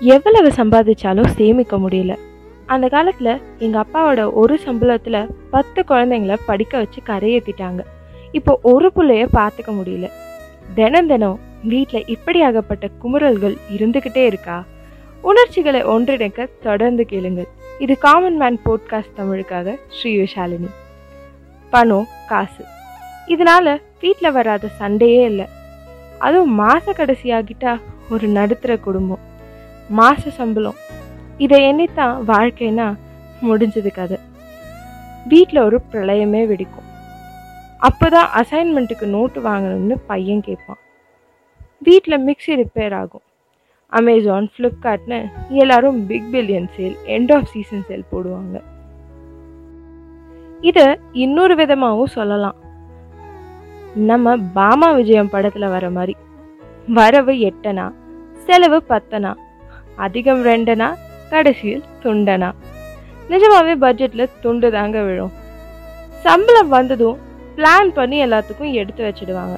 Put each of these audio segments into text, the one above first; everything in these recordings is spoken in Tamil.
எவ்வளவு சம்பாதிச்சாலும் சேமிக்க முடியல. அந்த காலத்தில் எங்கள் அப்பாவோட ஒரு சம்பளத்தில் பத்து குழந்தைங்கள படிக்க வச்சு கரையேற்றிட்டாங்க இப்போ ஒரு பிள்ளைய பார்த்துக்க முடியல. தினம் தினம் வீட்டில் இப்படியாகப்பட்ட குமுறல்கள் இருந்துக்கிட்டே இருக்கா? உணர்ச்சிகளை ஒன்றிணைக்க தொடர்ந்து கேளுங்கள். இது காமன் மேன் போட்காஸ்ட் தமிழுக்காக ஸ்ரீ விஷாலினி. பணம் காசு. இதனால வீட்டில் வராத சண்டையே இல்லை. அதுவும் மாத கடைசி ஆகிட்டா ஒரு நடுத்தர குடும்பம். மாச சம்பளம். இதை எண்ணித்தான் வாழ்க்கைனா முடிஞ்சது கதை. வீட்டில் ஒரு பிரளயமே வெடிக்கும். அப்போதான் அசைன்மெண்ட்டுக்கு நோட்டு வாங்கணும்னு பையன் கேட்பான். வீட்டில் மிக்ஸி ரிப்பேர் ஆகும். அமேசான் ஃப்ளிப்கார்ட்னு எல்லாரும் big billion sale end of season sale போடுவாங்க. இதை இன்னொரு விதமாகவும் சொல்லலாம். நம்ம பாமா விஜயம் படத்தில் வர மாதிரி. வரவு எட்டனா செலவு பத்தனா அதிகம் ரெண்டனா கடைசியில் துண்டனா. நிஜமாவே பட்ஜெட்டில் துண்டு தாங்க விழும். சம்பளம் வந்ததும் பிளான் பண்ணி எல்லாத்துக்கும் எடுத்து வச்சிடுவாங்க.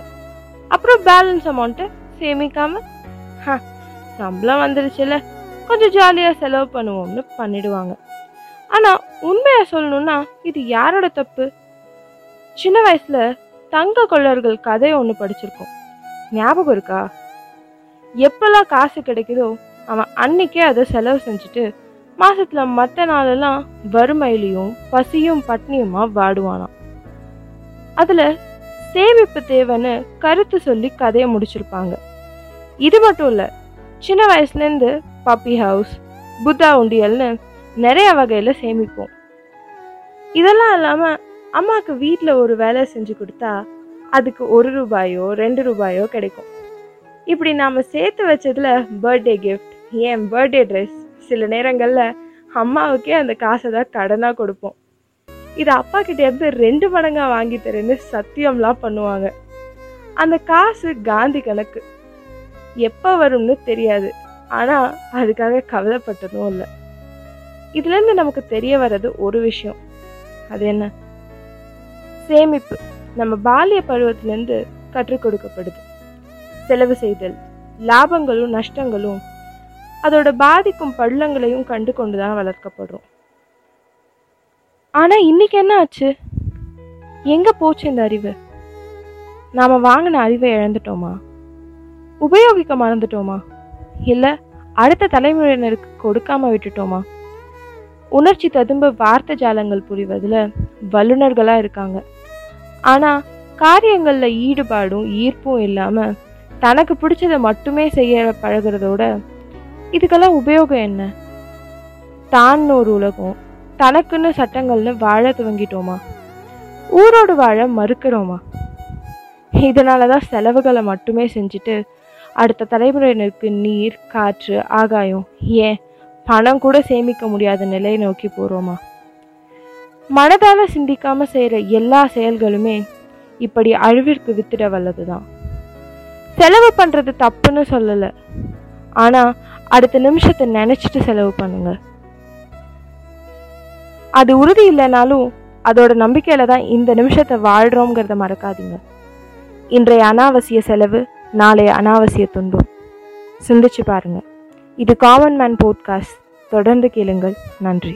அப்புறம் பேலன்ஸ் அமௌண்ட்டை சேமிக்காம "ஹ, சம்பளம் வந்துருச்சுல கொஞ்சம் ஜாலியாக செலவு பண்ணுவோம்னு பண்ணிடுவாங்க. ஆனால் உண்மையாக சொல்லணும்னா இது யாரோட தப்பு? சின்ன வயசுல தங்க கொள்ளர்கள் கதை ஒன்று படிச்சிருக்கோம். ஞாபகம் இருக்கா? எப்பெல்லாம் காசு கிடைக்குதோ அவன் அன்னைக்கே அதை செலவு செஞ்சுட்டு மாசத்துல மற்ற நாளெல்லாம் வறுமையிலையும் பசியும் பட்னியுமா வாடுவானாம். அதுல சேமிப்பு தேவைன்னு கருத்து சொல்லி கதையை முடிச்சிருப்பாங்க. இது மட்டும் இல்ல சின்ன வயசுல இருந்து பப்பி ஹவுஸ் புத்தா உண்டியல்னு நிறைய வகையில சேமிப்போம். இதெல்லாம் இல்லாம அம்மாவுக்கு வீட்டில் ஒரு வேலை செஞ்சு கொடுத்தா அதுக்கு ஒரு ரூபாயோ ரெண்டு ரூபாயோ கிடைக்கும். இப்படி நாம் சேர்த்து வச்சதுல பர்த்டே கிஃப்ட் என் பர்த்டே ட்ரெஸ் சில நேரங்களில் அம்மாவுக்கே அந்த காசை தான் கடனாக கொடுப்போம். இது அப்பா கிட்டேருந்து ரெண்டு மடங்காக வாங்கி தரேன்னு சத்தியம்லாம் பண்ணுவாங்க. அந்த காசு காந்தி கணக்கு. எப்போ வரும்னு தெரியாது. ஆனால் அதுக்காக கவலைப்பட்டதும் இல்லை. இதுலேருந்து நமக்கு தெரிய வர்றது ஒரு விஷயம். அது என்ன? சேமிப்பு. நம்ம பாலிய பருவத்திலேருந்து கற்றுக் கொடுக்கப்படுது. செலவு செய்தல். லாபங்களும் நஷ்டங்களும் அதோட பாதிக்கும் பள்ளங்களையும் கண்டு கொண்டு தான் வளர்க்கப்படுறோம். ஆனா இன்னைக்கு என்ன ஆச்சு? எங்க போச்சு இந்த அறிவு? நாம வாங்கின அறிவை இழந்துட்டோமா? உபயோகிக்க மறந்துட்டோமா? இல்ல அடுத்த தலைமுறையினருக்கு கொடுக்காம விட்டுட்டோமா? உணர்ச்சி ததும்ப வார்த்தை ஜாலங்கள் புரிவதில் வல்லுநர்களா இருக்காங்க. ஆனா காரியங்களில் ஈடுபாடும் ஈர்ப்பும் இல்லாம தனக்கு பிடிச்சதை மட்டுமே செய்ய பழகுறதோட இதுக்கெல்லாம் உபயோகம் என்ன? தான் ஒரு உலகம். தனக்குன்னு சட்டங்கள்னு வாழ துவங்கிட்டோமா? ஊரோடு வாழ மறுக்கிறோமா? இதனாலதான் செலவுகளை மட்டுமே செஞ்சுட்டு அடுத்த தலைமுறையினருக்கு நீர் காற்று ஆகாயம் ஏன் பணம் கூட சேமிக்க முடியாத நிலையை நோக்கி போகிறோமா மனதால் சிந்திக்காமல் செய்யற எல்லா செயல்களுமே இப்படி அழிவிற்கு வித்திட வல்லதுதான். செலவு பண்றது தப்புன்னு சொல்லலை. ஆனால் அடுத்த நிமிஷத்தை நினைச்சிட்டு செலவு பண்ணுங்க. அது உறுதி இல்லைனாலும் அதோட நம்பிக்கையில தான் இந்த நிமிஷத்தை வாழ்றோங்கிறத மறக்காதீங்க. இன்றைய அனாவசிய செலவு நாளைய அனாவசிய துன்பம். சிந்திச்சு பாருங்க. இது காமன் மேன் போட்காஸ்ட் தொடர்ந்து கேளுங்கள். நன்றி.